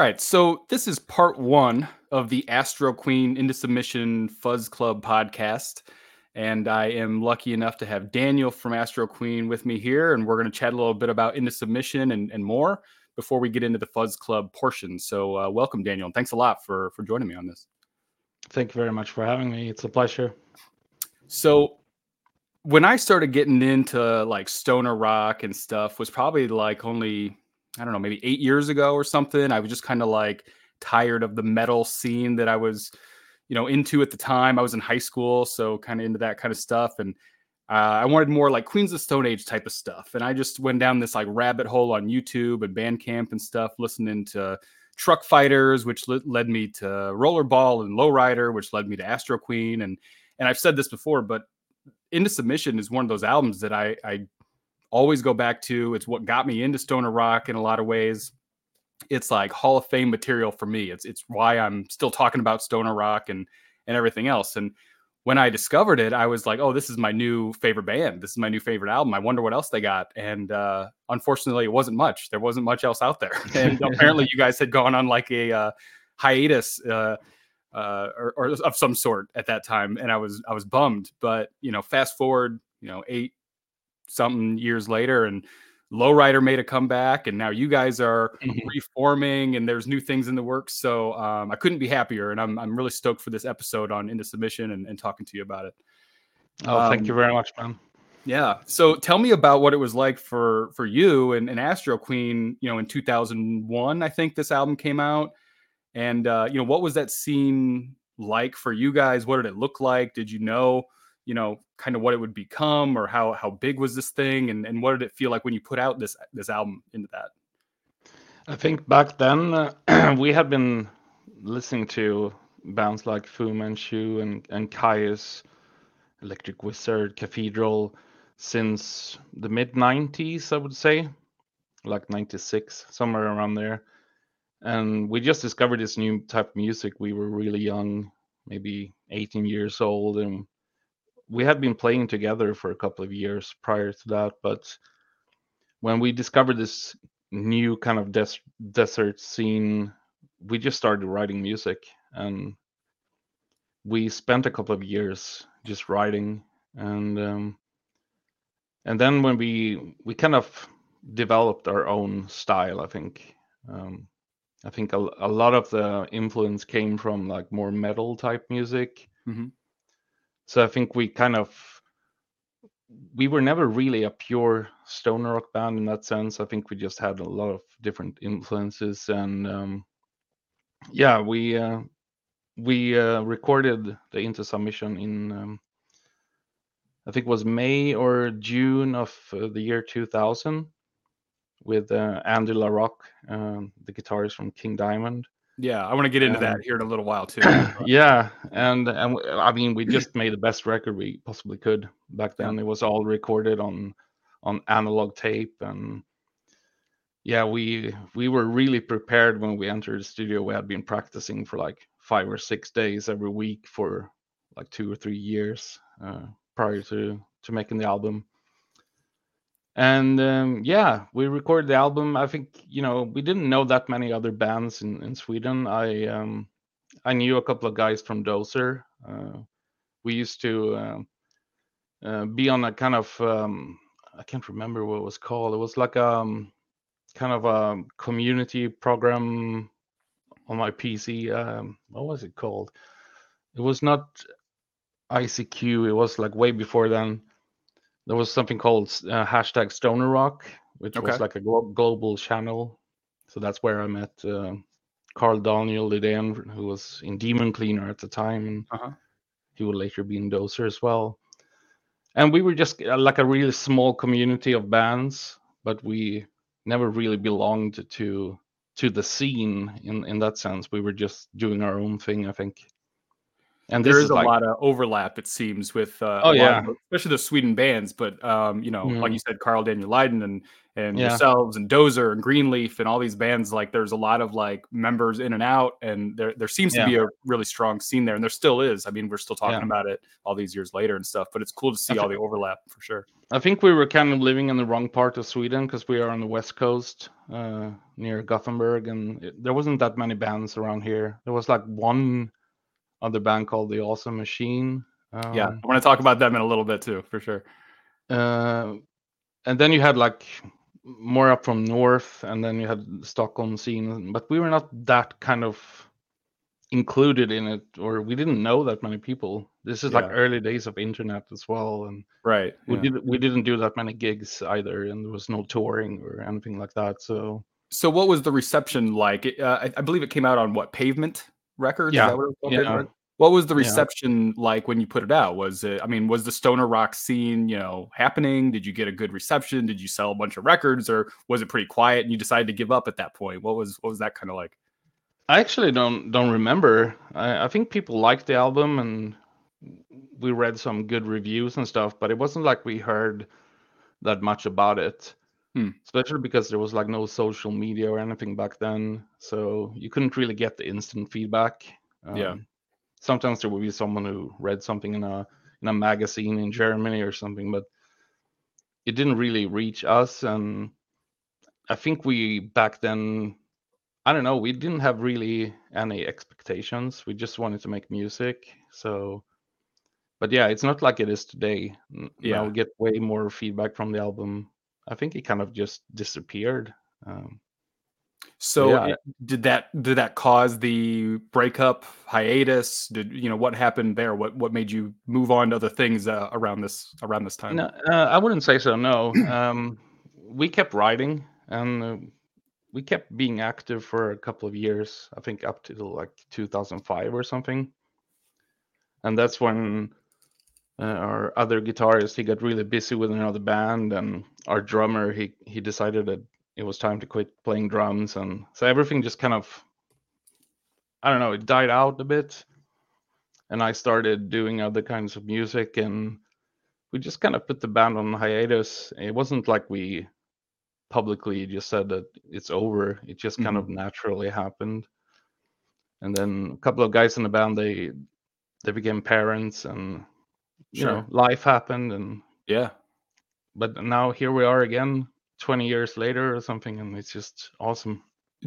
All right, so this is part one of the Astroqueen into Submission Fuzz Club podcast. And I am lucky enough to have Daniel from Astroqueen with me here. And we're going to chat a little bit about into submission and, and more before we get into the Fuzz Club portion. So, uh, welcome, Daniel. And thanks a lot for, for joining me on this. Thank you very much for having me. It's a pleasure. So, when I started getting into like stoner rock and stuff was probably like only I don't know, maybe 8 years ago or something. I was just kind of like tired of the metal scene that I was you know into at the time. I was in high school, so kind of into that kind of stuff and uh, I wanted more like Queens of Stone Age type of stuff. And I just went down this like rabbit hole on YouTube and Bandcamp and stuff, listening to Truckfighters, which led me to Rollerball and Lowrider, which led me to Astroqueen. And and I've said this before, but into submission is one of those albums that I, I always go back to. It's what got me into stoner rock in a lot of ways. It's like Hall of Fame material for me. It's it's why I'm still talking about stoner rock and and everything else. And when I discovered it, I was like, oh, this is my new favorite band. This is my new favorite album. I wonder what else they got. And uh, unfortunately, it wasn't much. There wasn't much else out there. And apparently, you guys had gone on like a uh, hiatus. Uh, uh, or, or, of some sort at that time, and I was I was bummed. But you know, fast forward, you know, eight something years later, and Lowrider made a comeback, and now you guys are mm-hmm. reforming, and there's new things in the works. So um, I couldn't be happier, and I'm I'm really stoked for this episode on Into Submission and, and talking to you about it. Oh, um, thank you very much, man. Yeah. So tell me about what it was like for for you and, and Astroqueen. You know, in 2001, I think this album came out and uh, you know, what was that scene like for you guys? What did it look like? Did you know, you know, kind of what it would become, or how how big was this thing, and and what did it feel like when you put out this this album into that? I think back then uh, we had been listening to bands like Fu Manchu and and Kyuss, Electric Wizard, Cathedral since the mid 90s, I would say, like 96, somewhere around there and we just discovered this new type of music we were really young maybe 18 years old and we had been playing together for a couple of years prior to that but when we discovered this new kind of des- desert scene we just started writing music and we spent a couple of years just writing and um, and then when we we kind of developed our own style i think um, I think a, a lot of the influence came from like more metal type music. Mm-hmm. So I think we kind of we were never really a pure stoner rock band in that sense. I think we just had a lot of different influences, and um, yeah, we uh, we uh, recorded the Into Submission in um, I think it was May or June of uh, the year 2000 with uh, Andy LaRocque, um, the guitarist from King Diamond. Yeah, I want to get into that here in a little while too. yeah, and and I mean, we just made the best record we possibly could back then. It was all recorded on on analog tape, and yeah, we we were really prepared when we entered the studio. We had been practicing for like five or six days every week for like two or three years uh, prior to to making the album and um, yeah we recorded the album. I think you know we didn't know that many other bands in, in sweden. I um, i knew a couple of guys from dozer. Uh, we used to uh, uh, be on a kind of um, i can't remember what it was called. It was like a um, kind of a community program on my pc um, what was it called? It was not icq it was like way before then there was something called uh, hashtag Stoner Rock, which okay. was like a glo- global channel. So that's where I met uh, Carl Daniel Lidén, who was in Demon Cleaner at the time, and uh-huh. he would later be in Dozer as well. And we were just uh, like a really small community of bands, but we never really belonged to to the scene in in that sense. We were just doing our own thing, I think. And there is, is, is a like lot of overlap, it seems, with uh, Oh yeah. of, especially the Sweden bands. But um, you know, like Mhm. you said, Carl Daniel Lidén and and Yeah. yourselves and Dozer and Greenleaf and all these bands. Like, there's a lot of like members in and out, and there there seems to be a really strong scene there, and there still is. I mean, we're still talking Yeah. about it all these years later and stuff. But it's cool to see all the overlap for sure. I think we were kind of living in the wrong part of Sweden because we are on the west coast uh, near Gothenburg, and it, there wasn't that many bands around here. There was like one other band called the Awesome Machine. Um, yeah, I want to talk about them in a little bit too, for sure. Uh, and then you had like more up from north, and then you had the Stockholm scene, but we were not that kind of included in it, or we didn't know that many people. This is like early days of internet as well, and Right. we yeah. did we didn't do that many gigs either, and there was no touring or anything like that. So So, what was the reception like? Uh, I, I believe it came out on what Pavement Records. Yeah, that what yeah. What was the Yeah. reception like when you put it out? Was it? I mean, was the stoner rock scene, you know, happening? Did you get a good reception? Did you sell a bunch of records, or was it pretty quiet and you decided to give up at that point? What was what was that kind of like? I actually don't don't remember. I, I think people liked the album, and we read some good reviews and stuff, but it wasn't like we heard that much about it. Hmm. Especially because there was like no social media or anything back then, so you couldn't really get the instant feedback. Yeah. Um, Sometimes there would be someone who read something in a in a magazine in Germany or something, but it didn't really reach us. And I think we back then I don't know. We didn't have really any expectations. We just wanted to make music. So, but yeah, it's not like it is today. Yeah. Now we get way more feedback from the album. I think it kind of just disappeared. Um, So, Yeah. it- did that did that cause the breakup hiatus? Did you know what happened there? What what made you move on to other things uh, around this around this time? no, uh, I wouldn't say so. No, um, we kept writing and uh, we kept being active for a couple of years. I think up to like 2005 or something. And that's when Uh, our other guitarist he got really busy with another band, and our drummer he he decided that it was time to quit playing drums, and so everything just kind of I don't know it died out a bit, and I started doing other kinds of music, and we just kind of put the band on hiatus. It wasn't like we publicly just said that it's over. It just kind of mm-hmm. naturally happened. And then a couple of guys in the band they they became parents and you know Sure. life happened and Yeah. but now here we are again 20 years later or something and it's just awesome.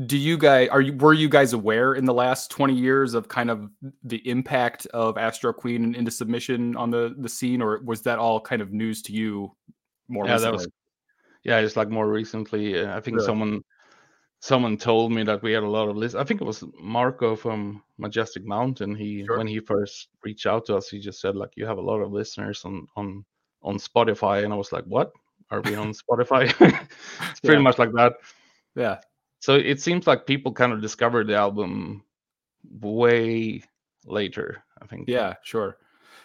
do you guys are you were you guys aware in the last 20 years of kind of the impact of Astroqueen and into submission on the the scene or was that all kind of news to you more Yeah, that was yeah, it's like more recently uh, I think Really? someone someone told me that we had a lot of lists. I think it was Marco from Majestic Mountain. He Sure. when he first reached out to us, he just said like you have a lot of listeners on on on Spotify, and I was like, what? Are we on Spotify? it's pretty Yeah. much like that. yeah So it seems like people kind of discovered the album way later. I think. yeah sure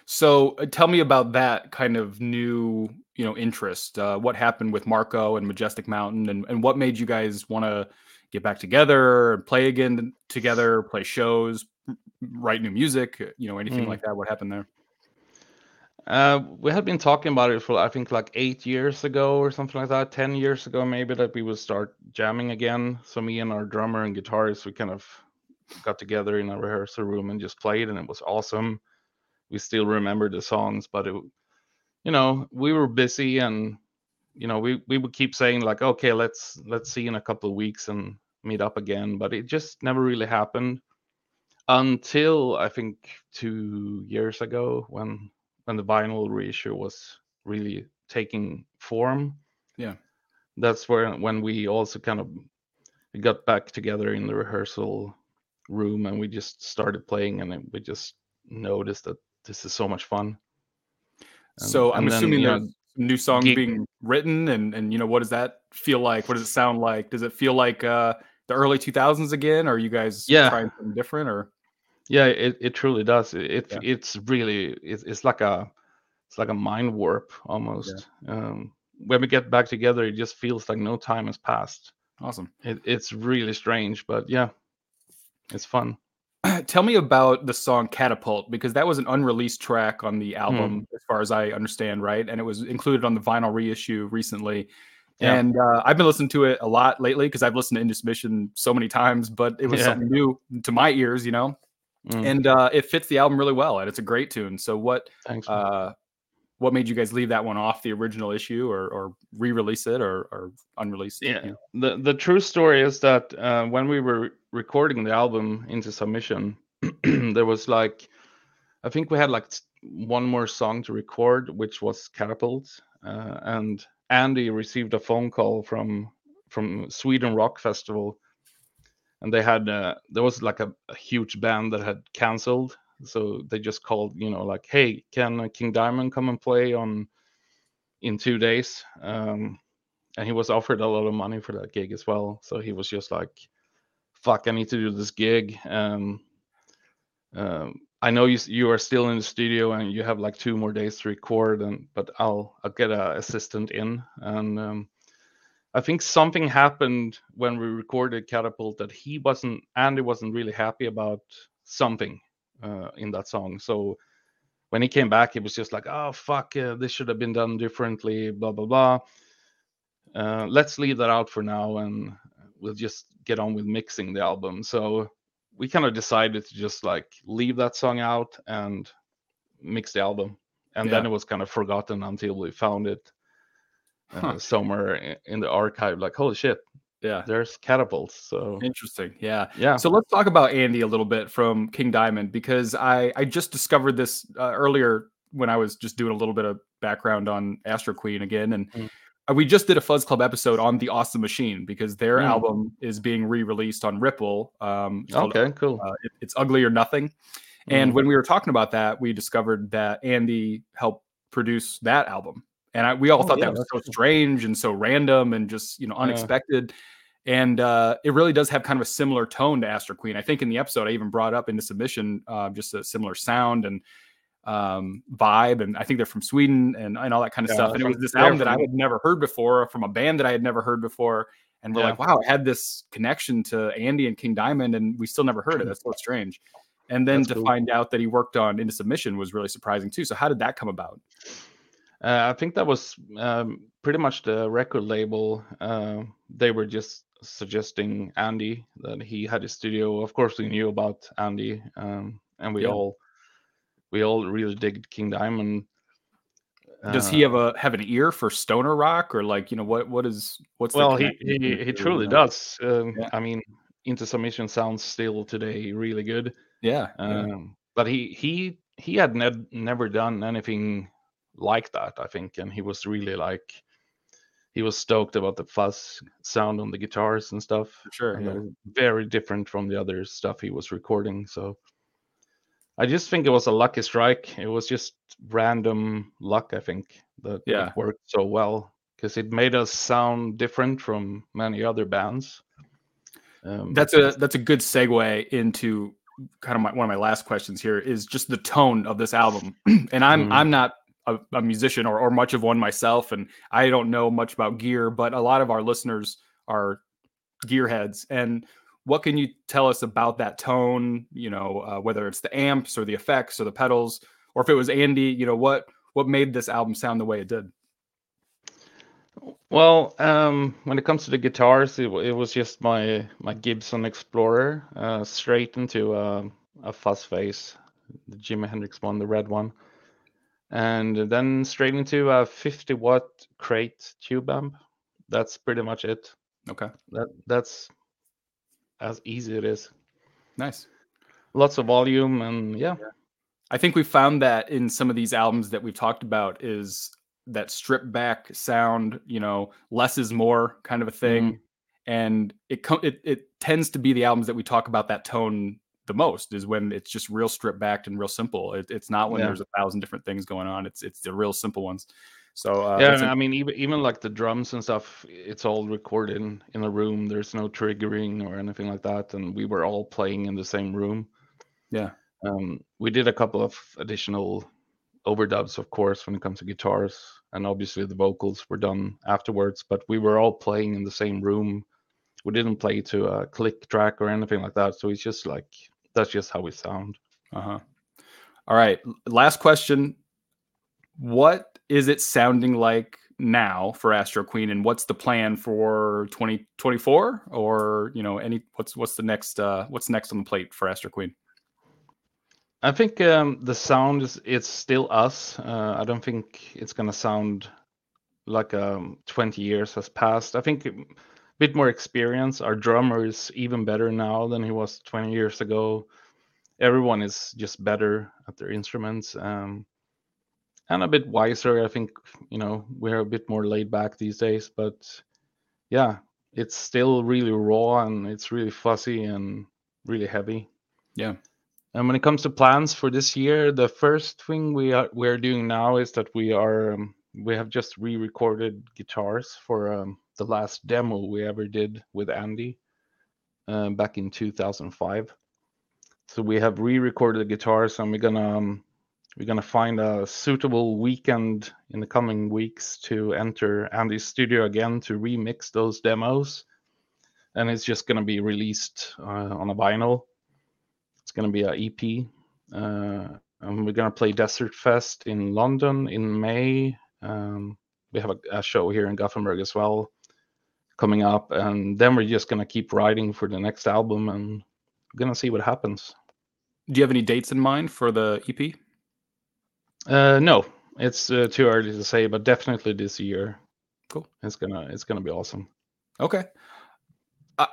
so uh, tell me about that kind of new you know interest uh, what happened with marco and majestic mountain and, and what made you guys want to get back together and play again together play shows write new music uh, you know anything Mm. like that what happened there Uh, we had been talking about it for I think like eight years ago or something like that, ten years ago maybe that we would start jamming again. So me and our drummer and guitarist, we kind of got together in a rehearsal room and just played, and it was awesome. We still remember the songs, but it, you know, we were busy, and you know, we we would keep saying like, okay, let's let's see in a couple of weeks and meet up again, but it just never really happened until I think two years ago when when the vinyl reissue was really taking form. Yeah. That's where when we also kind of got back together in the rehearsal room and we just started playing and we just noticed that this is so much fun. And- so i'm and then, assuming you know, there's some new songs gig- being written and and you know what does that feel like what does it sound like does it feel like uh the early 2000s again or are you guys Yeah. trying something different or yeah, it, it truly does. It, it Yeah. it's really it's, it's like a it's like a mind warp almost. Um, when we get back together, it just feels like no time has passed. awesome It, it's really strange, but yeah, it's fun. tell me about the song Catapult because that was an unreleased track on the album, Hmm. as far as I understand, right? And it was included on the vinyl reissue recently. Yeah. And uh, I've been listening to it a lot lately because I've listened to Into Submission so many times, but it was Yeah. something new to my ears, you know. Mm, And uh, it fits the album really well, and it's a great tune. So what thanks. uh, what made you guys leave that one off the original issue, or, or re-release it, or, or unrelease it? yeah you know? the the true story is that uh, when we were recording the album into submission there was like i think we had like one more song to record which was catapult uh, and andy received a phone call from from sweden rock festival and they had uh, there was like a, a huge band that had canceled so they just called you know like hey can uh, king diamond come and play on in two days um, and he was offered a lot of money for that gig as well. So he was just like, "Fuck, I need to do this gig." Um, um, I know you you are still in the studio and you have like two more days to record, and but I'll I'll get a assistant in. And um, I think something happened when we recorded Catapult that he wasn't Andy wasn't really happy about something uh, in that song. So when he came back, he was just like, "Oh fuck, uh, this should have been done differently." Blah blah blah uh, let's leave that out for now and we'll just get on with mixing the album so we kind of decided to just like leave that song out and mix the album and then it was kind of forgotten until we found it uh, Huh. somewhere in the archive like holy shit Yeah, there's catapults so interesting. Yeah. yeah So let's talk about Andy a little bit from King Diamond because I I just discovered this uh, earlier when I was just doing a little bit of background on Astroqueen again, and Mm. uh, we just did a Fuzz Club episode on the Awesome Machine because their Mm. album is being re-released on Ripple. Um, called, okay cool uh, it- it's Ugly or Nothing. And Mhm. when we were talking about that, we discovered that Andy helped produce that album, and I, we all Oh, thought yeah, that was so strange and so random and just you know Yeah. unexpected. And uh, it really does have kind of a similar tone to Astroqueen. I think in the episode I even brought up into submission uh, just a similar sound and um, vibe, and I think they're from Sweden and, and all that kind of Yeah, stuff. And it was this album that I had never heard before from a band that I had never heard before. And we're Yeah. like, wow, I had this connection to Andy and King Diamond, and we still never heard it. That's so strange. And then That's to cool. find out that he worked on Into Submission was really surprising too. So how did that come about? Uh, I think that was um, pretty much the record label. Uh, they were just suggesting Andy that he had a studio. Of course, we knew about Andy, um, and we Yeah. all we all really digged King Diamond. Does he Uh, have a have an ear for stoner rock or like you know what what is what's the well, he he, he truly you know? does. Um, Yeah. I mean, Into Submission sounds still today really good. Yeah, yeah. Um, but he he he had ne- never done anything like that, I think, and he was really like he was stoked about the fuzz sound on the guitars and stuff. sure. and Yeah. was very different from the other stuff he was recording. So I just think it was a lucky strike. It was just random luck, I think, that Yeah. it worked so well because it made us sound different from many other bands. Um, That's a that's a good segue into kind of my, one of my last questions here is just the tone of this album. and I'm Mhm. I'm not a, a musician or, or much of one myself, and I don't know much about gear, but a lot of our listeners are gearheads. And what can you tell us about that tone? You know, uh, whether it's the amps or the effects or the pedals, or if it was Andy, you know, what what made this album sound the way it did? Well, um, when it comes to the guitars, it, it was just my my Gibson Explorer, uh, straight into a, a fuzz face, the Jimi Hendrix one, the red one, and then straight into a 50 watt crate tube amp. That's pretty much it. Okay, That that's as easy it is. nice. Lots of volume and yeah, I think we found that in some of these albums that we've talked about is that stripped back sound, you know, less is more kind of a thing. Mm-hmm. And it, co- it it tends to be the albums that we talk about that tone the most is when it's just real stripped back and real simple. It, it's not when Yeah. there's a thousand different things going on. It's it's the real simple ones. So uh, yeah. that's and a- I mean, even even like the drums and stuff, it's all recorded in, in a room. There's no triggering or anything like that, and we were all playing in the same room. yeah, Um, we did a couple of additional overdubs, of course, when it comes to guitars, and obviously the vocals were done afterwards. But we were all playing in the same room. We didn't play to a click track or anything like that. So it's just like that's just how we sound. Uh huh. All right. Last question. What is it sounding like now for Astroqueen, and what's the plan for 2024? Or you know, any what's what's the next uh, what's next on the plate for Astroqueen? I think um, the sound is it's still us. Uh, I don't think it's gonna sound like um, 20 years has passed. I think bit more experience. Our drummer is even better now than he was 20 years ago. Everyone is just better at their instruments um, and a bit wiser. I think you know we're a bit more laid back these days, but yeah, it's still really raw and it's really fuzzy and really heavy. Yeah. And when it comes to plans for this year, the first thing we are we're doing now is that we are um, we have just re-recorded guitars for um, the last demo we ever did with Andy uh, back in 2005. So we have re-recorded the guitars, and we're gonna um, we're gonna find a suitable weekend in the coming weeks to enter Andy's studio again to remix those demos, and it's just gonna be released uh, on a vinyl it's to be an EP. Uh, and we're to play Desert Fest in London in May. Um, we have a, a, show here in Gothenburg as well coming up. And then we're just going to keep writing for the next album and to see what happens. Do you have any dates in mind for the EP? Uh, no, it's uh, too early to say, but definitely this year. Cool. It's gonna it's gonna be awesome. Okay.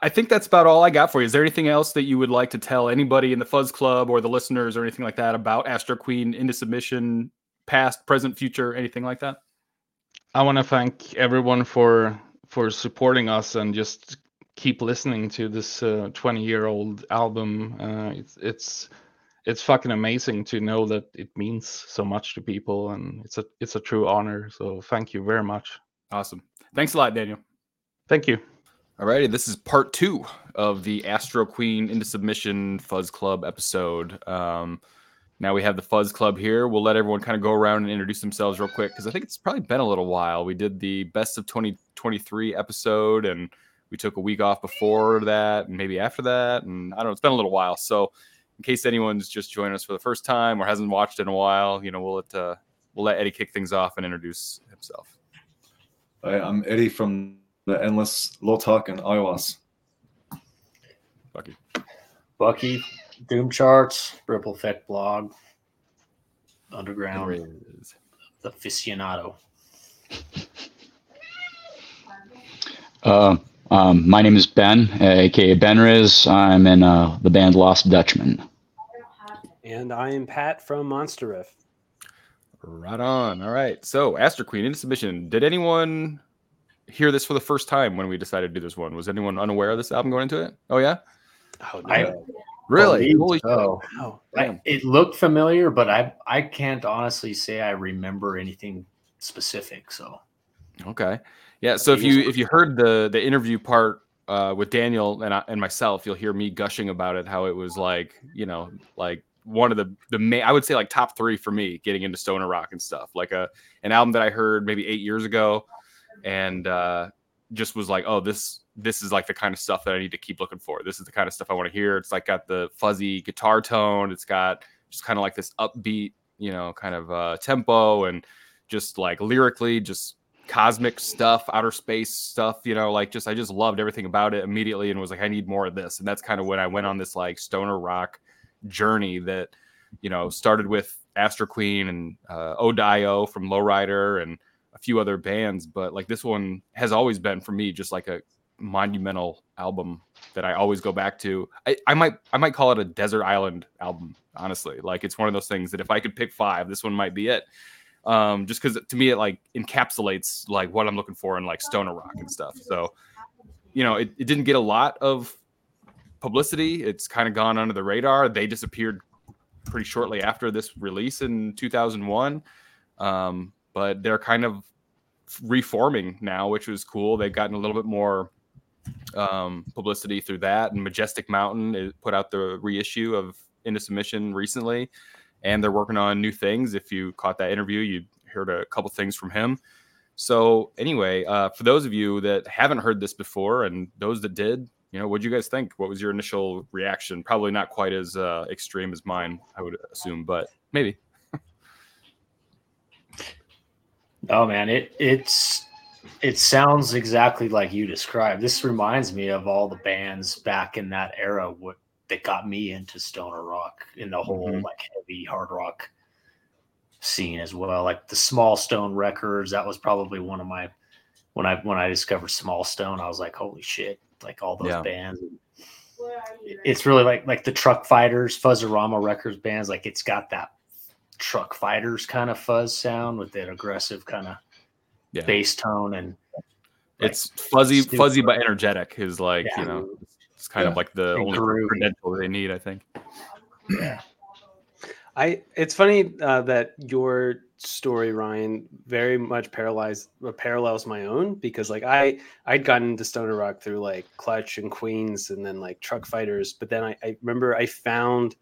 I think that's about all I got for you. Is there anything else that you would like to tell anybody in the Fuzz Club or the listeners or anything like that about Astroqueen into submission, past, present, future, anything like that? I want to thank everyone for for supporting us and just keep listening to this 20 uh, year old album. Uh, it's it's it's fucking amazing to know that it means so much to people, and it's a it's a true honor. So thank you very much. Awesome. Thanks a lot, Daniel. Thank you. Alrighty, this is part two of the Astroqueen into submission Fuzz Club episode. Um, now we have the Fuzz Club here. We'll let everyone kind of go around and introduce themselves real quick because I think it's probably been a little while. We did the best of 2023 episode and we took a week off before that and maybe after that. And I don't know, it's been a little while. So, in case anyone's just joining us for the first time or hasn't watched in a while, you know, we'll let uh, we'll let Eddy kick things off and introduce himself. Hi, I'm Eddy from the endless Lotoc and Aiwass. Bucky. Bucky, Doom Charts, Ripple Effect blog, Underground, the aficionado. Uh, um, my name is Ben, aka Benriz. I'm in uh, the band Lost Dutchman. And I am Pat from Monster Riff. Right on. All right. So, Astroqueen into submission. Did anyone hear this for the first time when we decided to do this one. Was anyone unaware of this album going into it? Oh yeah. Oh, no. I really? Holy so. Oh, I, it looked familiar, but I I can't honestly say I remember anything specific. So. Okay. Yeah. So if you if you heard the the interview part uh, with Daniel and I, and myself, you'll hear me gushing about it. How it was like, you know, like one of the the main I would say like top three for me getting into stoner rock and stuff. Like a an album that I heard maybe eight years ago and uh, just was like, oh, this this is like the kind of stuff that I need to keep looking for. This is the kind of stuff I want to hear. It's like got the fuzzy guitar tone. It's got just kind of like this upbeat, you know, kind of uh, tempo and just like lyrically, just cosmic stuff, outer space stuff, you know, like just I just loved everything about it immediately and was like, I need more of this. And that's kind of when I went on this like stoner rock journey that, you know, started with Astroqueen and uh, Ode to Io from Lowrider and a few other bands, but like this one has always been for me just like a monumental album that I always go back to. I, I might I might call it a desert island album, honestly. Like it's one of those things that if I could pick five, this one might be it. Um, just because to me it like encapsulates like what I'm looking for in like stoner rock and stuff. So, you know, it, it didn't get a lot of publicity. It's kind of gone under the radar. They disappeared pretty shortly after this release in 2001. Um, but they're kind of reforming now, which was cool. They've gotten a little bit more um, publicity through that. And Majestic Mountain put out the reissue of Into Submission recently, and they're working on new things. If you caught that interview, you heard a couple things from him. So anyway, uh, for those of you that haven't heard this before, and those that did, you know, what do you guys think? What was your initial reaction? Probably not quite as uh, extreme as mine, I would assume, but maybe. oh man, it it's it sounds exactly like you described. This reminds me of all the bands back in that era what that got me into stoner rock in the whole mm-hmm. like heavy hard rock scene as well. Like the Small Stone records, that was probably one of my when I when I discovered Small Stone, I was like, holy shit! Like all those yeah. bands. It's really like like the Truckfighters, Fuzzorama Records bands. Like it's got that Truckfighters kind of fuzz sound with that aggressive kind of yeah. bass tone and. Like, it's fuzzy, fuzzy but energetic. Is like yeah. you know, it's kind of like the only credential they need, I think. Yeah. I it's funny uh, that your story, Ryan, very much parallels uh, parallels my own because like I I'd gotten into stoner rock through like Clutch and Queens and then like Truckfighters, but then I, I remember I found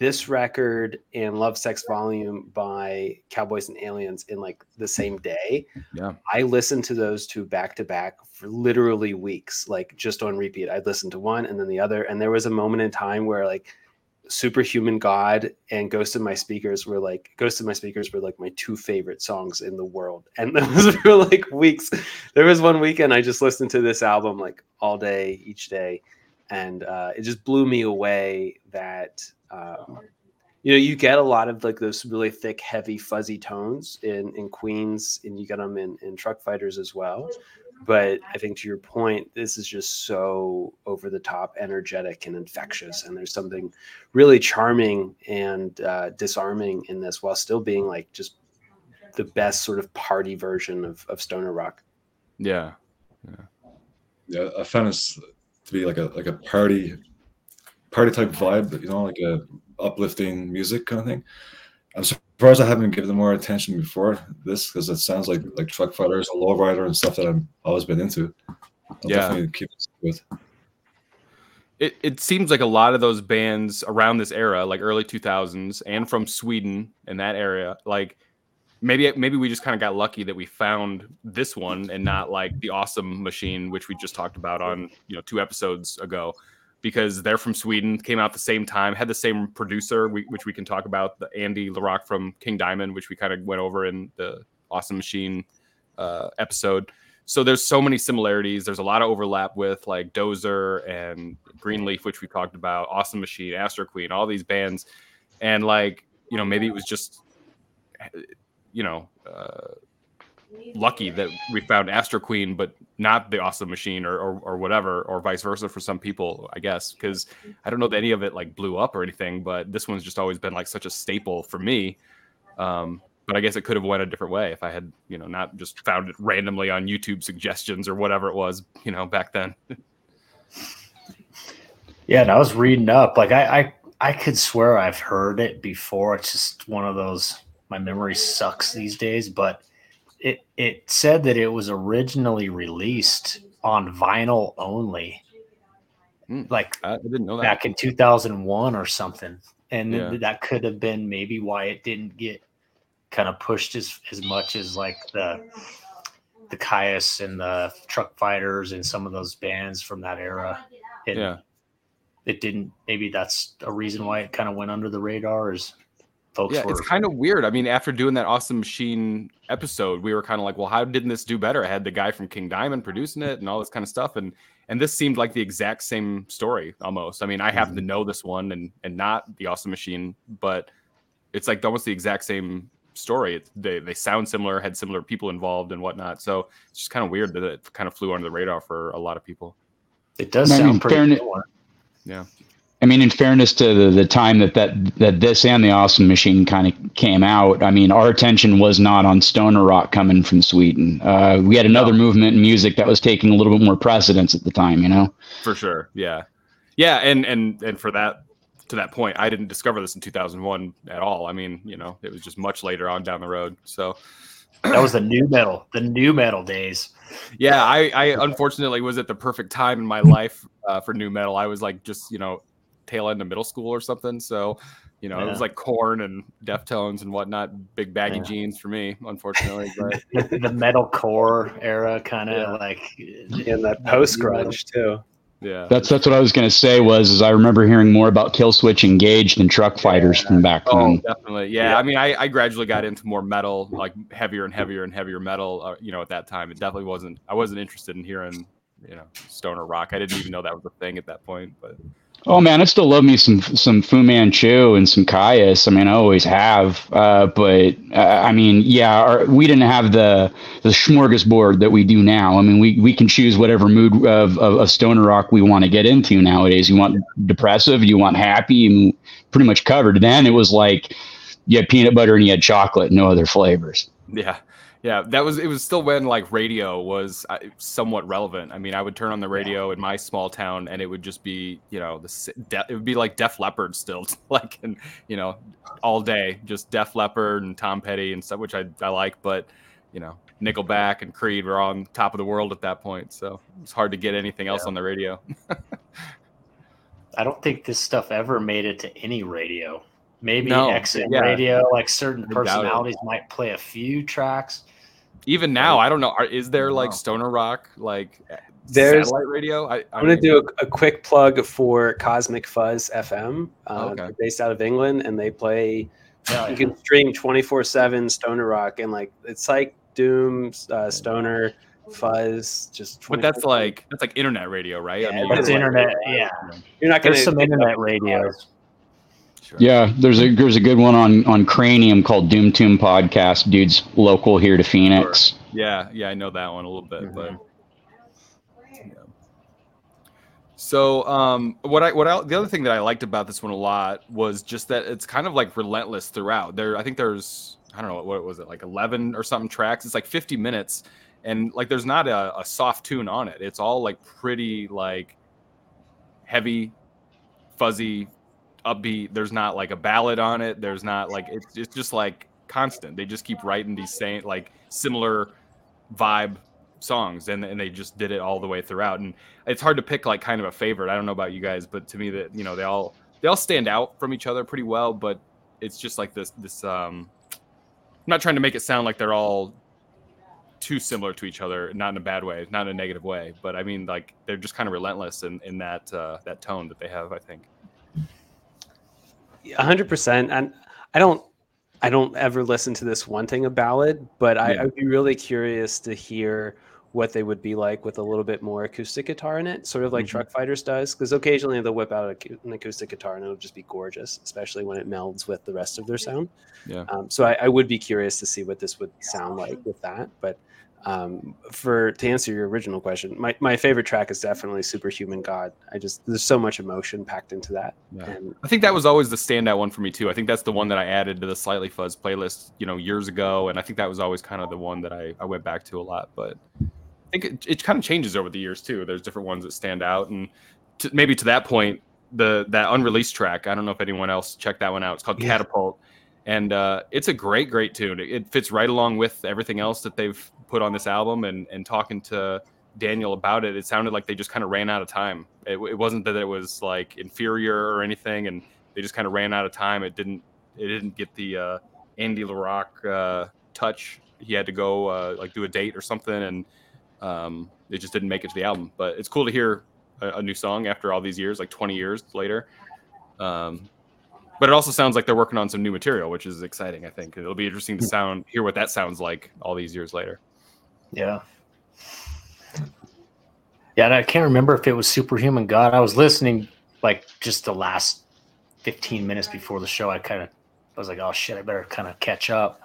this record and Love Sex Volume by Cowboys and Aliens in like the same day. Yeah. I listened to those two back to back for literally weeks, like just on repeat. I'd listen to one and then the other. And there was a moment in time where like Superhuman God and Ghost in My Speakers were like Ghost in My Speakers were like my two favorite songs in the world. And those were like weeks. There was one weekend I just listened to this album like all day, each day. And uh, it just blew me away that um, you know you get a lot of like those really thick, heavy, fuzzy tones in in Queens, and you get them in in Truckfighters as well. But I think to your point, this is just so over the top, energetic, and infectious. And there's something really charming and uh, disarming in this, while still being like just the best sort of party version of, of stoner rock. Yeah, yeah, yeah. I found this to be like a like a party party type vibe, you know, like a uplifting music kind of thing. I'm surprised I haven't given them more attention before this because it sounds like like Truckfighters, a lowrider, and stuff that I've always been into. I'll yeah. definitely keep it with. It, it seems like a lot of those bands around this era, like early 2000s, and from Sweden in that area, like maybe maybe we just kind of got lucky that we found this one and not like the awesome machine, which we just talked about on you know two episodes ago because they're from Sweden, came out the same time, had the same producer, which we can talk about, the Andy LaRocque from King Diamond, which we kind of went over in the Awesome Machine uh, episode. So there's so many similarities. There's a lot of overlap with like Dozer and Greenleaf, which we talked about, Awesome Machine, Astroqueen, all these bands, and like you know maybe it was just you know. Uh, lucky that we found Astroqueen, but not the Awesome Machine or, or, or whatever, or vice versa for some people, I guess. Because I don't know that any of it like blew up or anything, but this one's just always been like such a staple for me. Um, but I guess it could have went a different way if I had, you know, not just found it randomly on YouTube suggestions or whatever it was, you know, back then. yeah, and I was reading up, like I, I I could swear I've heard it before. It's just one of those my memory sucks these days, but it it said that it was originally released on vinyl only. Mm, like I didn't know that. back in 2001 or something. And yeah. that could have been maybe why it didn't get kind of pushed as as much as like the the Kyuss and the Truckfighters and some of those bands from that era. It, yeah. It didn't maybe that's a reason why it kind of went under the radar is folks yeah, were... it's kind of weird. I mean, after doing that Awesome Machine episode, we were kind of like, well, how didn't this do better? I had the guy from King Diamond producing it and all this kind of stuff, and and this seemed like the exact same story almost. I mean, I happen mm-hmm. to know this one and and not the Awesome Machine, but it's like almost the exact same story. It's, they they sound similar, had similar people involved and whatnot. So it's just kind of weird that it kind of flew under the radar for a lot of people. It does sound pretty similar. Yeah. I mean, in fairness to the, the time that, that that this and the Awesome Machine kind of came out, I mean, our attention was not on stoner rock coming from Sweden. Uh, we had another no. movement in music that was taking a little bit more precedence at the time, you know. For sure, yeah, yeah, and and and for that to that point, I didn't discover this in 2001 at all. I mean, you know, it was just much later on down the road. So that was the nu metal, the nu metal days. Yeah, I, I unfortunately was at the perfect time in my life uh, for nu metal. I was like just you know tail end of middle school or something. So, you know, yeah. it was like Korn and Deftones and whatnot, big baggy yeah. jeans for me, unfortunately. But the metal core era, kind of yeah. like in that post grunge too. Yeah. That's that's what I was gonna say. Was is I remember hearing more about Killswitch Engaged than Truckfighters from back Oh, then. definitely. Yeah. I mean, I, I gradually got into more metal, like heavier and heavier and heavier metal. Uh, you know, at that time, it definitely wasn't. I wasn't interested in hearing, you know, stoner rock. I didn't even know that was a thing at that point. But Oh man, I still love me some some Fu Manchu and some Kyuss. I mean, I always have. Uh, but uh, I mean, yeah, our, we didn't have the the smorgasbord that we do now. I mean, we, we can choose whatever mood of, of, of stoner rock we want to get into nowadays. You want depressive, you want happy, and pretty much covered. Then it was like you had peanut butter and you had chocolate, no other flavors. yeah, yeah, that was. It was still when like radio was uh, somewhat relevant. I mean, I would turn on the radio in my small town, and it would just be, you know, the de- it would be like Def Leppard still, like, and you know, all day, just Def Leppard and Tom Petty and stuff, which I I like, but you know. Nickelback and Creed were on top of the world at that point, so it's hard to get anything else Yeah. on the radio. I don't think this stuff ever made it to any radio. Maybe No, exit yeah. radio, like certain I personalities might play a few tracks. Even now, I don't know. Are, is there like Wow. stoner rock like There's- satellite radio? I, I I'm going to do a, a quick plug for Cosmic Fuzz FM. Uh, Okay. They're based out of England, and they play. Yeah, You can stream 24 seven stoner rock, and like it's like Doom, uh, stoner, fuzz. Just. But that's like that's like internet radio, right? Yeah, you that's can, like- internet. Yeah, you're not going there's to. some internet radios. Sure. Yeah, there's a there's a good one on on Cranium called Doom Tomb Podcast. Dude's local here to Phoenix. Yeah, yeah, I know that one a little bit. Mm-hmm. Yeah. So, um, what I what I, the other thing that I liked about this one a lot was just that it's kind of like relentless throughout. There, I think there's I don't know what was it like eleven or something tracks. It's like fifty minutes, and like there's not a, a soft tune on it. It's all like pretty like heavy, fuzzy, upbeat. There's not like a ballad on it. There's not like it's it's just like constant. They just keep writing these same like similar vibe songs and, and they just did it all the way throughout and it's hard to pick like kind of a favorite i don't know about you guys but to me that you know they all they all stand out from each other pretty well but it's just like this this um i'm not trying to make it sound like they're all too similar to each other not in a bad way not in a negative way but i mean like they're just kind of relentless in in that uh that tone that they have i think hundred percent. And I don't, I don't ever listen to this wanting a ballad, but I, Yeah. I'd be really curious to hear what they would be like with a little bit more acoustic guitar in it, sort of like Mhm. Truckfighters does. Because occasionally they'll whip out an acoustic guitar and it'll just be gorgeous, especially when it melds with the rest of their sound. Yeah. Um, so I, I would be curious to see what this would sound like with that. But um, for to answer your original question, my, my favorite track is definitely Superhuman God. I just there's so much emotion packed into that. Yeah. And I think that was always the standout one for me too. I think that's the one that I added to the Slightly Fuzz playlist, you know, years ago, and I think that was always kind of the one that I, I went back to a lot. But I think it, it kind of changes over the years too. There's different ones that stand out, and to, maybe to that point, the that unreleased track. I don't know if anyone else checked that one out. It's called Yeah. Catapult, and uh, it's a great, great tune. It, it fits right along with everything else that they've put on this album. And and talking to Daniel about it, it sounded like they just kind of ran out of time. It, it wasn't that it was like inferior or anything, and they just kind of ran out of time. It didn't it didn't get the uh, Andy LaRocque uh, touch. He had to go uh, like do a date or something, and um, it just didn't make it to the album. But it's cool to hear a, a new song after all these years, like 20 years later. Um, but it also sounds like they're working on some new material, which is exciting. I think it'll be interesting to hmm. sound hear what that sounds like all these years later. Yeah. Yeah, and I can't remember if it was Superhuman God. I was listening like just the last 15 minutes before the show. I kind of I was like, oh shit, I better kind of catch up.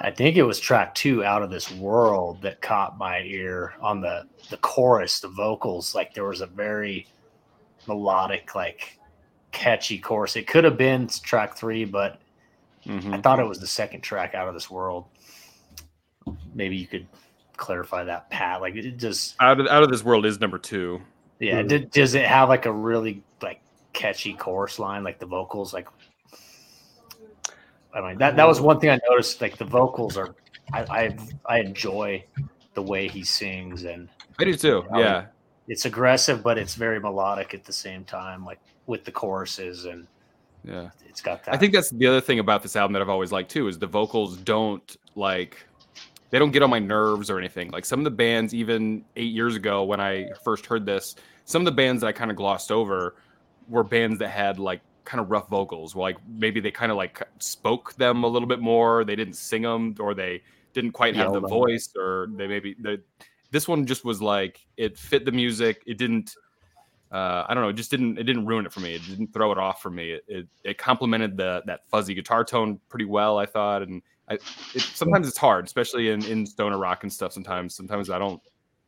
I think it was track two, Out of This World, that caught my ear on the the chorus, the vocals. Like there was a very melodic, like catchy chorus. It could have been track three, but Mhm. I thought it was the second track, Out of This World. Maybe you could clarify that, Pat. Like it just Out of out of this world is number two. yeah, Mhm. did, does it have like a really like catchy chorus line, like the vocals? Like, I mean, that that was one thing I noticed. Like the vocals are, I I, I enjoy the way he sings, and I do too. Um, Yeah. it's aggressive, but it's very melodic at the same time. Like with the choruses, and Yeah. it's got that. I think that's the other thing about this album that I've always liked too is the vocals don't like they don't get on my nerves or anything. Like some of the bands, even eight years ago when I first heard this, some of the bands that I kind of glossed over were bands that had like kind of rough vocals. Like maybe they kind of like spoke them a little bit more. They didn't sing them, or they didn't quite have the voice, or they maybe the. This one just was like it fit the music. It didn't. Uh, I don't know. It just didn't. It didn't ruin it for me. It didn't throw it off for me. It it, it complemented the that fuzzy guitar tone pretty well. I thought, and I, it, sometimes it's hard, especially in in stoner rock and stuff. Sometimes, sometimes I don't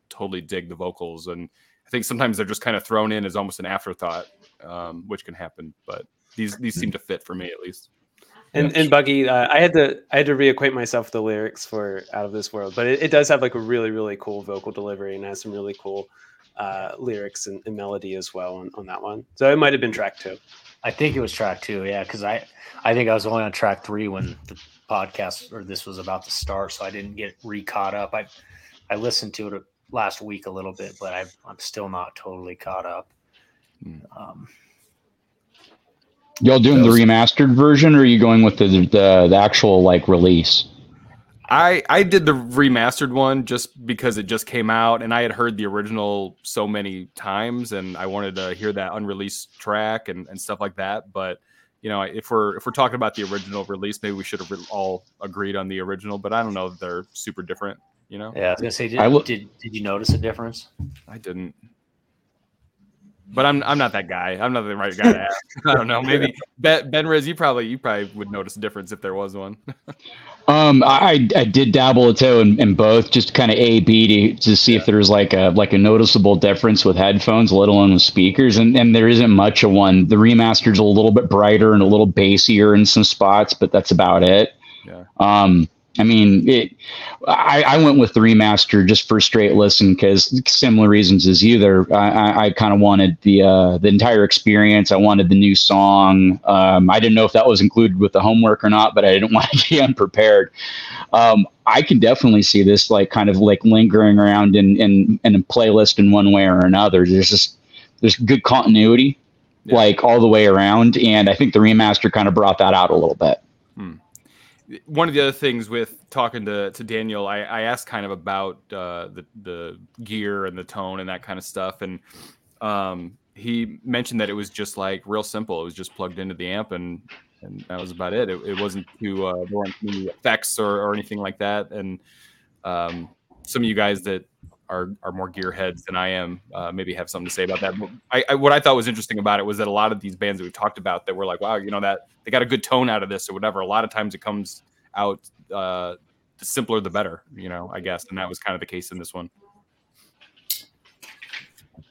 totally dig the vocals, and I think sometimes they're just kind of thrown in as almost an afterthought, um, which can happen. But these these seem to fit for me at least. And, and Bucky, uh, I had to I had to reacquaint myself with the lyrics for Out of This World, but it, it does have like a really really cool vocal delivery and has some really cool uh, lyrics and, and, melody as well on, on that one. So it might have been track two. I think it was track two, yeah, because I I think I was only on track three when the podcast or this was about to start, so I didn't get re caught up. I I listened to it last week a little bit, but I, I'm still not totally caught up. Hmm. Um, Y'all doing the remastered version, or are you going with the, the the actual like release? I I did the remastered one just because it just came out, and I had heard the original so many times, and I wanted to hear that unreleased track and, and stuff like that. But you know, if we're if we're talking about the original release, maybe we should have all agreed on the original. But I don't know if they're super different. You know? Yeah, I was gonna say, did, did, did you notice a difference? I didn't but I'm I'm not that guy. I'm not the right guy to ask. I don't know. Maybe Ben, Benriz, you probably you probably would notice a difference if there was one. um, I I did dabble a toe in, in both, just kind of A B to, to see yeah. if there's like a like a noticeable difference with headphones, let alone with speakers, and and there isn't much of one. The remastered's a little bit brighter and a little bassier in some spots, but that's about it. Yeah. Um, I mean, it. I, I went with the remaster just for straight listen because similar reasons as you. There, I, I kind of wanted the uh, the entire experience. I wanted the new song. Um, I didn't know if that was included with the homework or not, but I didn't want to be unprepared. Um, I can definitely see this like kind of like lingering around in in, in a playlist in one way or another. There's just there's good continuity, yeah. like all the way around, and I think the remaster kind of brought that out a little bit. Hmm one of the other things with talking to, to Daniel, I, I asked kind of about uh, the the gear and the tone and that kind of stuff, and um, he mentioned that it was just like real simple. It was just plugged into the amp, and and that was about it. It, it wasn't too uh, there weren't any effects or, or anything like that. And um, some of you guys that are are more gearheads than I am uh, maybe have something to say about that. I, I, what I thought was interesting about it was that a lot of these bands that we talked about that were like, wow, you know that they got a good tone out of this or whatever. A lot of times it comes out uh, the simpler the better, you know. I guess, and that was kind of the case in this one.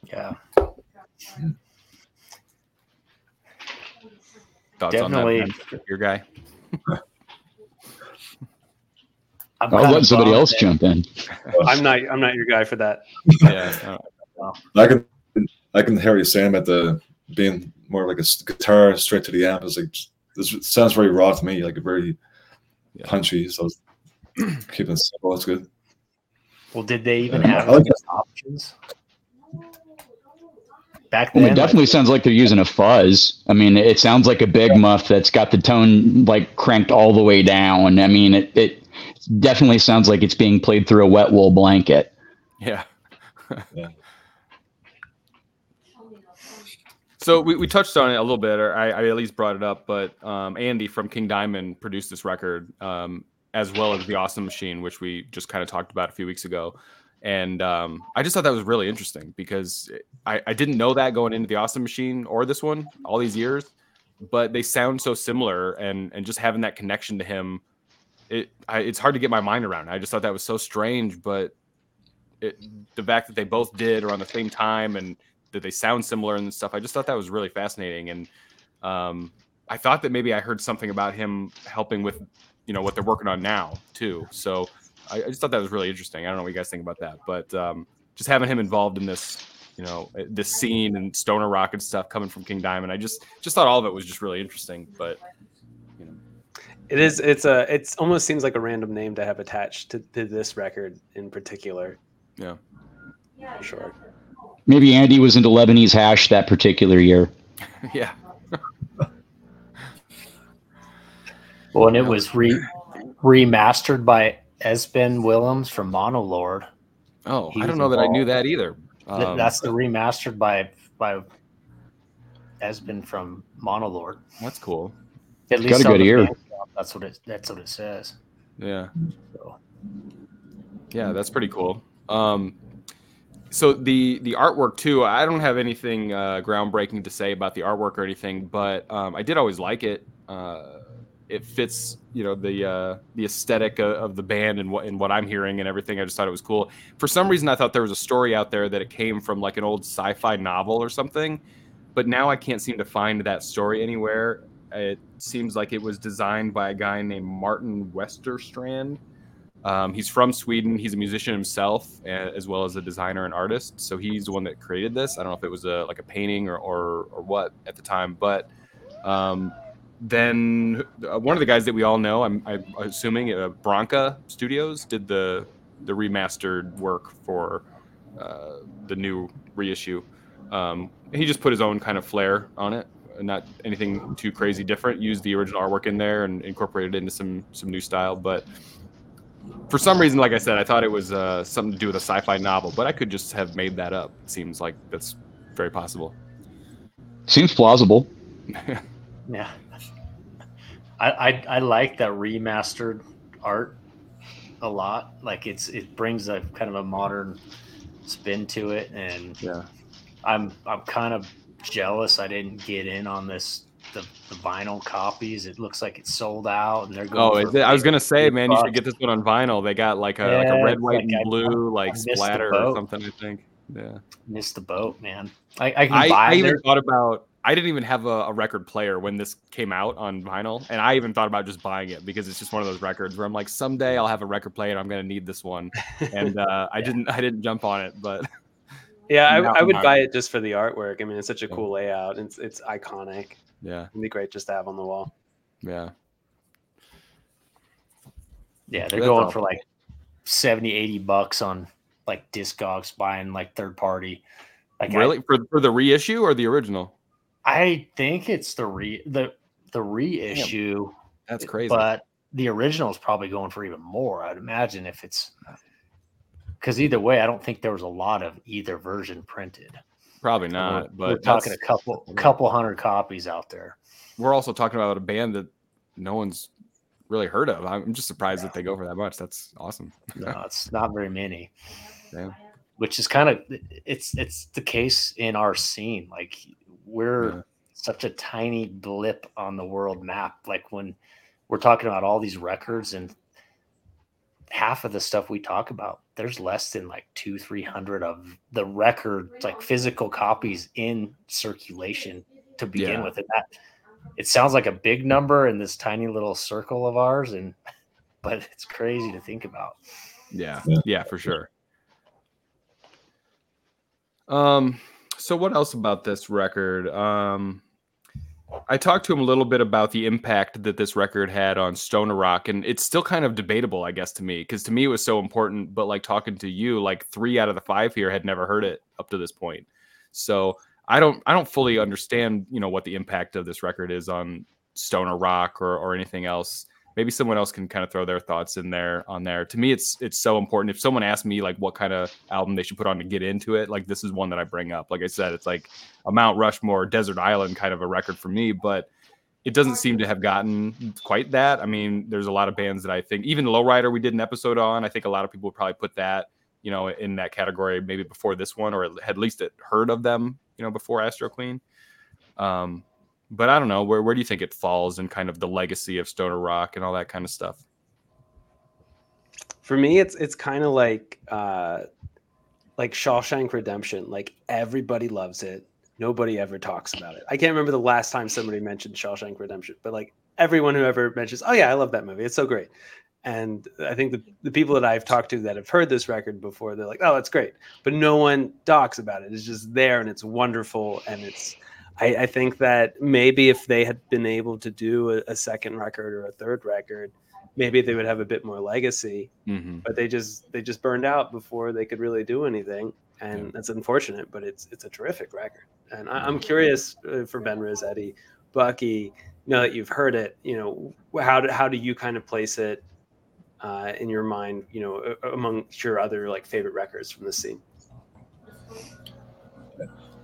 Yeah. Thoughts Definitely. on that, your guy. i will let somebody else jump in. I'm not. I'm not your guy for that. Yeah, I can. I can hear you saying about the being more like a guitar straight to the amp. It's like this sounds very raw to me, like a very yeah. punchy. So keeping it simple. That's good. Well, did they even yeah, have like options? Back then, well, it definitely like, sounds like they're using a fuzz. I mean, it sounds like a big muff that's got the tone like cranked all the way down. I mean, it, it definitely sounds like it's being played through a wet wool blanket. Yeah. yeah. So we, we touched on it a little bit, or I, I at least brought it up, but um, Andy from King Diamond produced this record, um, as well as the Awesome Machine, which we just kind of talked about a few weeks ago. And um, I just thought that was really interesting because I, I didn't know that going into the Awesome Machine or this one all these years, but they sound so similar, and and just having that connection to him it I, it's hard to get my mind around. I just thought that was so strange, but it, the fact that they both did around the same time and that they sound similar and stuff, I just thought that was really fascinating. And um, I thought that maybe I heard something about him helping with, you know, what they're working on now too. So I, I just thought that was really interesting. I don't know what you guys think about that, but um, just having him involved in this, you know, this scene and stoner rock and stuff coming from King Diamond, I just just thought all of it was just really interesting. But it is. It's a. It's almost seems like a random name to have attached to, to this record in particular. Yeah. For sure. Maybe Andy was into Lebanese hash that particular year. yeah. well, and it was re remastered by Esben Willems from Monolord. Oh, He I don't know that I knew that either. Th- Um, that's the remastered by by Esben from Monolord. that's cool. At least Got a good ear. Bandcamp, That's what it. That's what it says. Yeah. So, Yeah, that's pretty cool. Um, so the the artwork too. I don't have anything uh, groundbreaking to say about the artwork or anything, but um, I did always like it. Uh, it fits, you know, the uh, the aesthetic of, of the band and what and what I'm hearing and everything. I just thought it was cool. For some reason, I thought there was a story out there that it came from like an old sci-fi novel or something, but now I can't seem to find that story anywhere. It seems like it was designed by a guy named Martin Westerstrand. Um, he's from Sweden. He's a musician himself, as well as a designer and artist. So he's the one that created this. I don't know if it was a like a painting or or, or what at the time, but um, then uh, one of the guys that we all know, I'm, I'm assuming, uh, Branca Studios did the the remastered work for uh, the new reissue. Um, he just put his own kind of flair on it, not anything too crazy different. Used the original artwork in there and incorporated it into some some new style, but for some reason, like I said, I thought it was uh, something to do with a sci-fi novel, but I could just have made that up. It seems like that's very possible. Seems plausible. yeah, I, I I like that remastered art a lot. Like it's it brings a kind of a modern spin to it, and yeah, I'm I'm kind of jealous I didn't get in on this the, the vinyl copies. It looks like it's sold out, and they're going. Oh, I was gonna say, man, you should get this one on vinyl. They got like a like a red, white, like and I- blue like I splatter or something. I think. Yeah. missed the boat, man. I, I can I, buy I even thought about. I didn't even have a, a record player when this came out on vinyl, and I even thought about just buying it because it's just one of those records where I'm like, someday I'll have a record player. and I'm gonna need this one, and uh, I didn't. I didn't jump on it, but Yeah, I, I would buy it just for the artwork. I mean, it's such a Yeah. cool layout. It's it's iconic. yeah, It'd be great just to have on the wall. yeah. Yeah, they're That's going all. for like 70, 80 bucks on like Discogs buying like third party. Like I- Really for for the reissue or the original? I, think it's the re the the reissue, That's crazy. but the original is probably going for even more. I'd imagine if it's because either way, I don't think there was a lot of either version printed. Probably We're- not. we're But talking a couple yeah. couple hundred copies out there. we're also talking about a band that no one's really heard of. I'm just surprised that they go for that much. That's awesome. No, it's not very many. Yeah. Which is kind of it's it's the case in our scene. Like we're Yeah. such a tiny blip on the world map. Like when we're talking about all these records and half of the stuff we talk about, there's less than like two, three hundred of the record, like physical copies in circulation to begin Yeah. with. And that it sounds like a big number in this tiny little circle of ours, and but it's crazy to think about. Yeah, Yeah. yeah, for sure. Um, so what else about this record? Um, I talked to him a little bit about the impact that this record had on Stoner Rock, and it's still kind of debatable, I guess, to me, because to me it was so important. But like talking to you, like three out of the five here had never heard it up to this point. So I don't, I don't fully understand, you know, what the impact of this record is on Stoner Rock or or anything else maybe someone else can kind of throw their thoughts in there on there. To me it's it's so important. If someone asks me like what kind of album they should put on to get into it like this is one that i bring up. Like i said it's like a mount rushmore desert island kind of a record for me but it doesn't seem to have gotten quite that. I mean there's a lot of bands that i think even lowrider we did an episode on. I think a lot of people would probably put that you know in that category maybe before this one or at least heard of them you know before Astroqueen. um but I don't know where where do you think it falls in kind of the legacy of stoner rock and all that kind of stuff? For me, it's it's kind of like uh, like Shawshank Redemption. Like everybody loves it. Nobody ever talks about it. I can't remember the last time somebody mentioned Shawshank Redemption, but like everyone who ever mentions, oh yeah, I love that movie. It's so great. And I think the, the people that I've talked to that have heard this record before, they're like, oh, it's great. But no one talks about it. It's just there and it's wonderful. And it's, I, I think that maybe if they had been able to do a, a second record or a third record, maybe they would have a bit more legacy. Mm-hmm. But they just they just burned out before they could really do anything, and Yeah. that's unfortunate. But it's it's a terrific record, and I, I'm curious uh, for Ben Rossetti, Bucky. Now that you've heard it, you know how do how do you kind of place it uh, in your mind? You know, among your other like favorite records from the scene.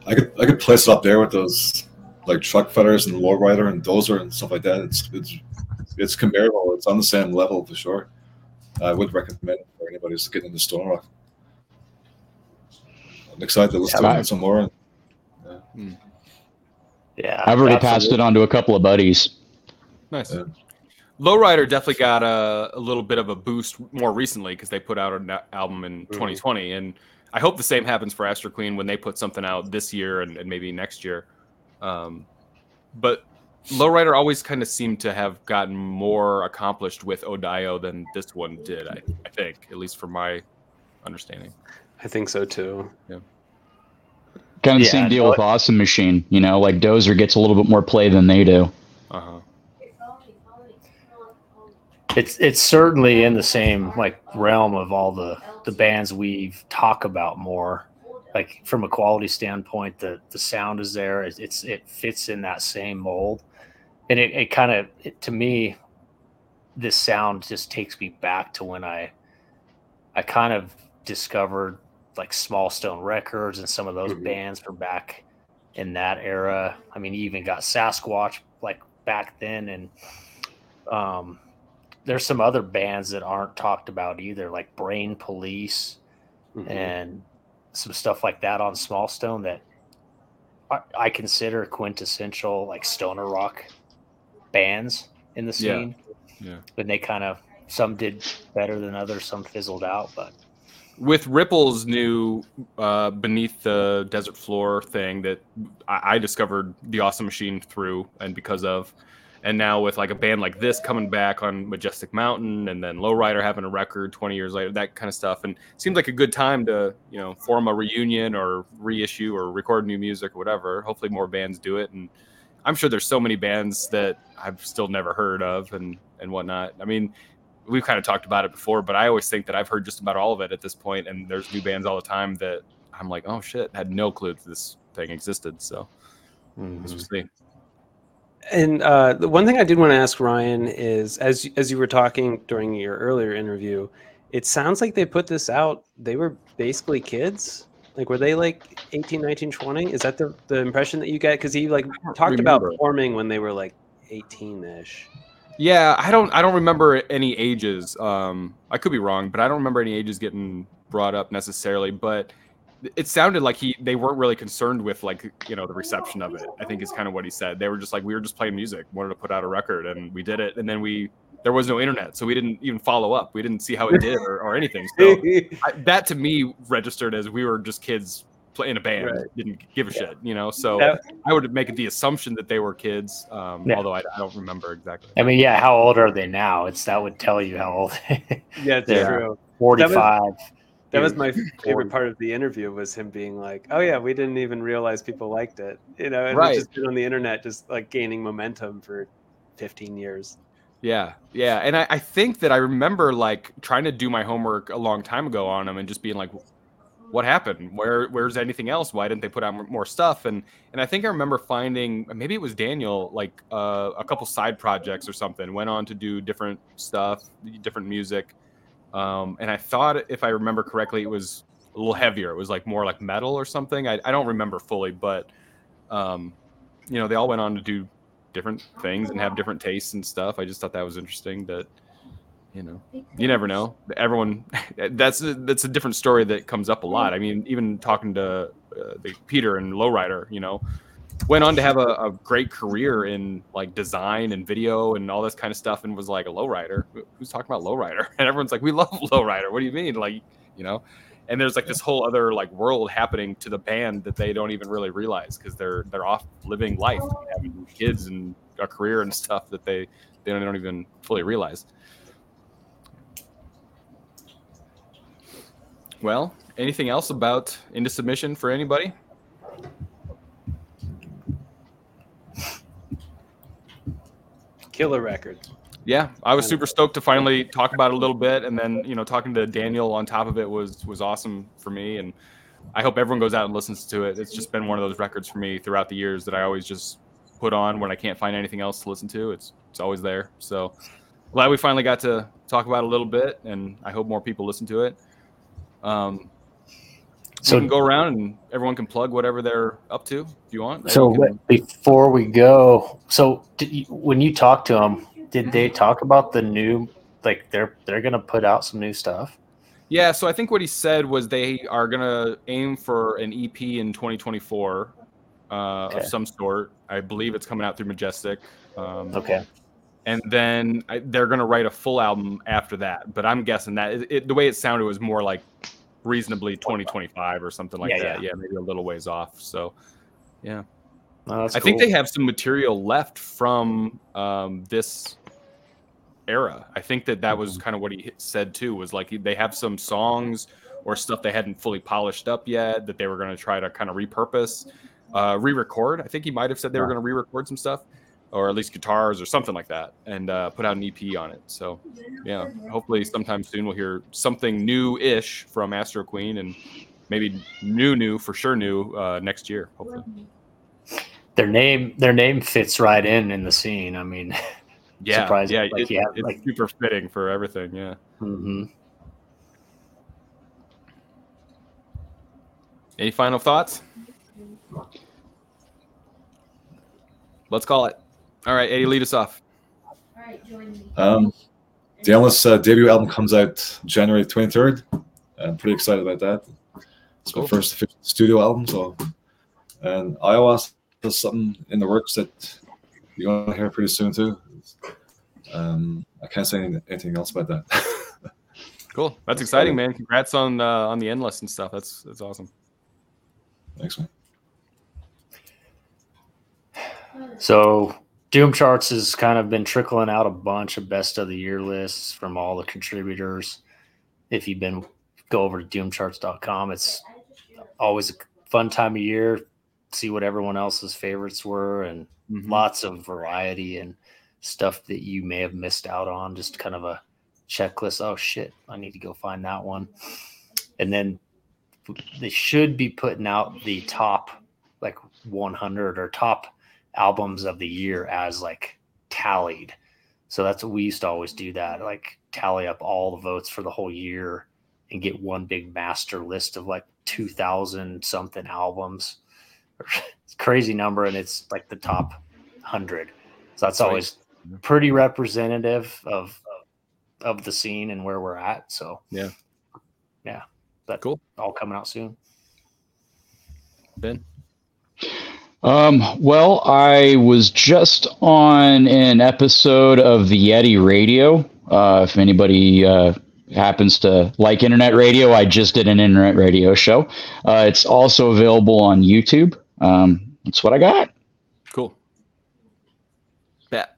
I could I could place it up there with those like Truckfighters and lowrider and dozer and stuff like that. It's it's it's comparable. It's on the same level for sure. I would recommend it for anybody who's getting into stone rock. I'm excited to listen Yeah, to I- some more. Yeah, hmm. I've already passed it on to a couple of buddies. Nice. Yeah. Lowrider definitely got a, a little bit of a boost more recently because they put out an album in mm-hmm. 2020, and I hope the same happens for Astroqueen when they put something out this year and, and maybe next year. Um, but Lowrider always kind of seemed to have gotten more accomplished with Ode to Io than this one did. I, I think, at least from my understanding. I think so too. Kind of the Yeah, same deal no, with Awesome Machine. You know, like Dozer gets a little bit more play than they do. Uh huh. it's it's certainly in the same like realm of all the the bands we've talked about more like from a quality standpoint the the sound is there. It, it's it fits in that same mold. And it, it kind of to me this sound just takes me back to when i i kind of discovered like small stone records and some of those Mhm. bands from back in that era. I mean you even got sasquatch like back then. And um there's some other bands that aren't talked about either, like Brain Police Mhm. and some stuff like that on Small Stone that I, I consider quintessential like stoner rock bands in the Yeah. scene. Yeah. And they kind of some did better than others, some fizzled out, but with Ripple's new uh, beneath the desert floor thing that I, I discovered the Awesome Machine through and because of, and now with like a band like this coming back on Majestic Mountain, and then Lowrider having a record 20 years later, that kind of stuff, and it seems like a good time to you know form a reunion or reissue or record new music or whatever. Hopefully, more bands do it, and I'm sure there's so many bands that I've still never heard of and and whatnot. I mean, we've kind of talked about it before, but I always think that I've heard just about all of it at this point, and there's new bands all the time that I'm like, oh shit, had no clue that this thing existed. So let's just mm-hmm. see. And uh, the one thing I did want to ask Ryan is, as as you were talking during your earlier interview, it sounds like they put this out. They were basically kids. Like, were they like 18, 19, 20? Is that the, the impression that you get? Because he like talked about forming when they were like 18 ish. Yeah, I don't I don't remember any ages. Um, I could be wrong, but I don't remember any ages getting brought up necessarily. But it sounded like he they weren't really concerned with like you know the reception of it. I think is kind of what he said. They were just like we were just playing music, wanted to put out a record, and we did it. And then we there was no internet, so we didn't even follow up. We didn't see how it did or, or anything. So I, that to me registered as we were just kids playing a band, Right. didn't give a shit, you know. So That- I would make the assumption that they were kids, um, Yeah. although I, I don't remember exactly. I mean, yeah, how old are they now? It's that would tell you how old. They Yeah, it's Yeah. true. 45. That was my favorite part of the interview was him being like, "Oh yeah, we didn't even realize people liked it," you know, and Right. just been on the internet, just like gaining momentum for 15 years. Yeah, yeah, and I, I think that I remember like trying to do my homework a long time ago on him and just being like, "What happened? Where where's anything else? Why didn't they put out more stuff?" And and I think I remember finding maybe it was Daniel like uh, a couple side projects or something. Went on to do different stuff, different music, um, and I thought if I remember correctly, it was a little heavier. It was like more like metal or something. I, I don't remember fully, but um, you know they all went on to do different things and have different tastes and stuff. I just thought that was interesting that you know you never know everyone that's a, that's a different story that comes up a lot i mean even talking to uh, the peter and lowrider you know went on to have a, a great career in like design and video and all this kind of stuff and was like a lowrider. Who- who's talking about lowrider? And everyone's like we love lowrider. What do you mean? Like you know? And there's like this whole other like world happening to the band that they don't even really realize because they're they're off living life having kids and a career and stuff that they they don't, they don't even fully realize. Well anything else about into submission for anybody Killer record. yeah i was super stoked to finally talk about it a little bit and then you know talking to daniel on top of it was was awesome for me and i hope everyone goes out and listens to it it's just been one of those records for me throughout the years that i always just put on when i can't find anything else to listen to it's it's always there so glad we finally got to talk about it a little bit, and I hope more people listen to it. Um, so we can go around and everyone can plug whatever they're up to if you want. So can- before we go, so did you, when you talk to them, did they talk about the new? Like they're they're gonna put out some new stuff. Yeah, so I think what he said was they are gonna aim for an EP in 2024 uh, Okay. of some sort. I believe it's coming out through Majestic. Um, Okay. and then I, they're gonna write a full album after that. But I'm guessing that it, it, the way it sounded was more like reasonably 2025 or something like Yeah, that. Yeah. maybe a little ways off. So Oh, that's I think they have some material left from um, this era. I think that that was kind of what he said too. Was like they have some songs or stuff they hadn't fully polished up yet that they were going to try to kind of repurpose, uh, re-record. I think he might have said they were going to re-record some stuff, or at least guitars or something like that, and uh, put out an EP on it. So yeah, hopefully sometime soon we'll hear something new-ish from Astroqueen and maybe new, new for sure, new uh, next year. Hopefully. their name their name fits right in in the scene. I mean, Yeah, Surprising, yeah, like, it- have, it's like- super fitting for everything. Yeah. mhm. Any final thoughts? Let's call it. All right, Eddy, lead us off. All right, join me. Um, the Endless uh, debut album comes out January 23rd. I'm pretty excited about that. It's Cool. my first studio album. So, and Aiwass has something in the works that you're going to hear pretty soon too. Um, I can't say anything else about that. Cool. That's exciting, man. Congrats on uh, on the endless and stuff. That's that's awesome. Thanks, man. So Doom Charts has kind of been trickling out a bunch of best of the year lists from all the contributors. If you've been go over to doomcharts.com, it's always a fun time of year. See what everyone else's favorites were and Mm-hmm. lots of variety and stuff that you may have missed out on. Just kind of a checklist. Oh shit, I need to go find that one. And then they should be putting out the top like 100 or top albums of the year as like tallied. So that's what we used to always do that, like tally up all the votes for the whole year and get one big master list of like 2000 something albums. It's a crazy number and it's like the top 100. So that's always pretty representative of of the scene and where we're at. So Yeah. Yeah. That Cool. all coming out soon. Ben. Um, well, I was just on an episode of the Yeti Radio. Uh, if anybody uh, happens to like internet radio, I just did an internet radio show. Uh, it's also available on YouTube. Um, that's what I got. Cool. Bet.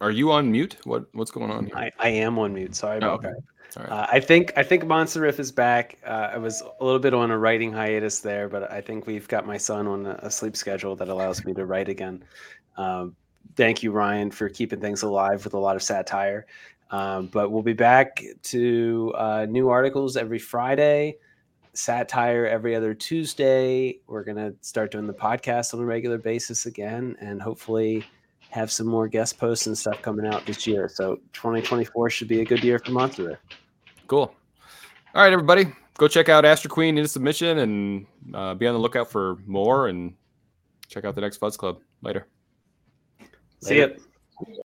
Are you on mute? What what's going on here? I, I am on mute. Sorry Oh, about okay. that. Right. Uh, I think I think Monster Riff is back. Uh, I was a little bit on a writing hiatus there, but I think we've got my son on a, sleep schedule that allows me to write again. Um, thank you, Ryan, for keeping things alive with a lot of satire. Um, but we'll be back to uh, new articles every Friday, satire every other Tuesday. We're gonna start doing the podcast on a regular basis again, and hopefully have some more guest posts and stuff coming out this year. So 2024 should be a good year for Monster. Cool. All right, everybody, go check out Astroqueen in submission and uh, be on the lookout for more and check out the next Fuzz Club later. See Later. ya.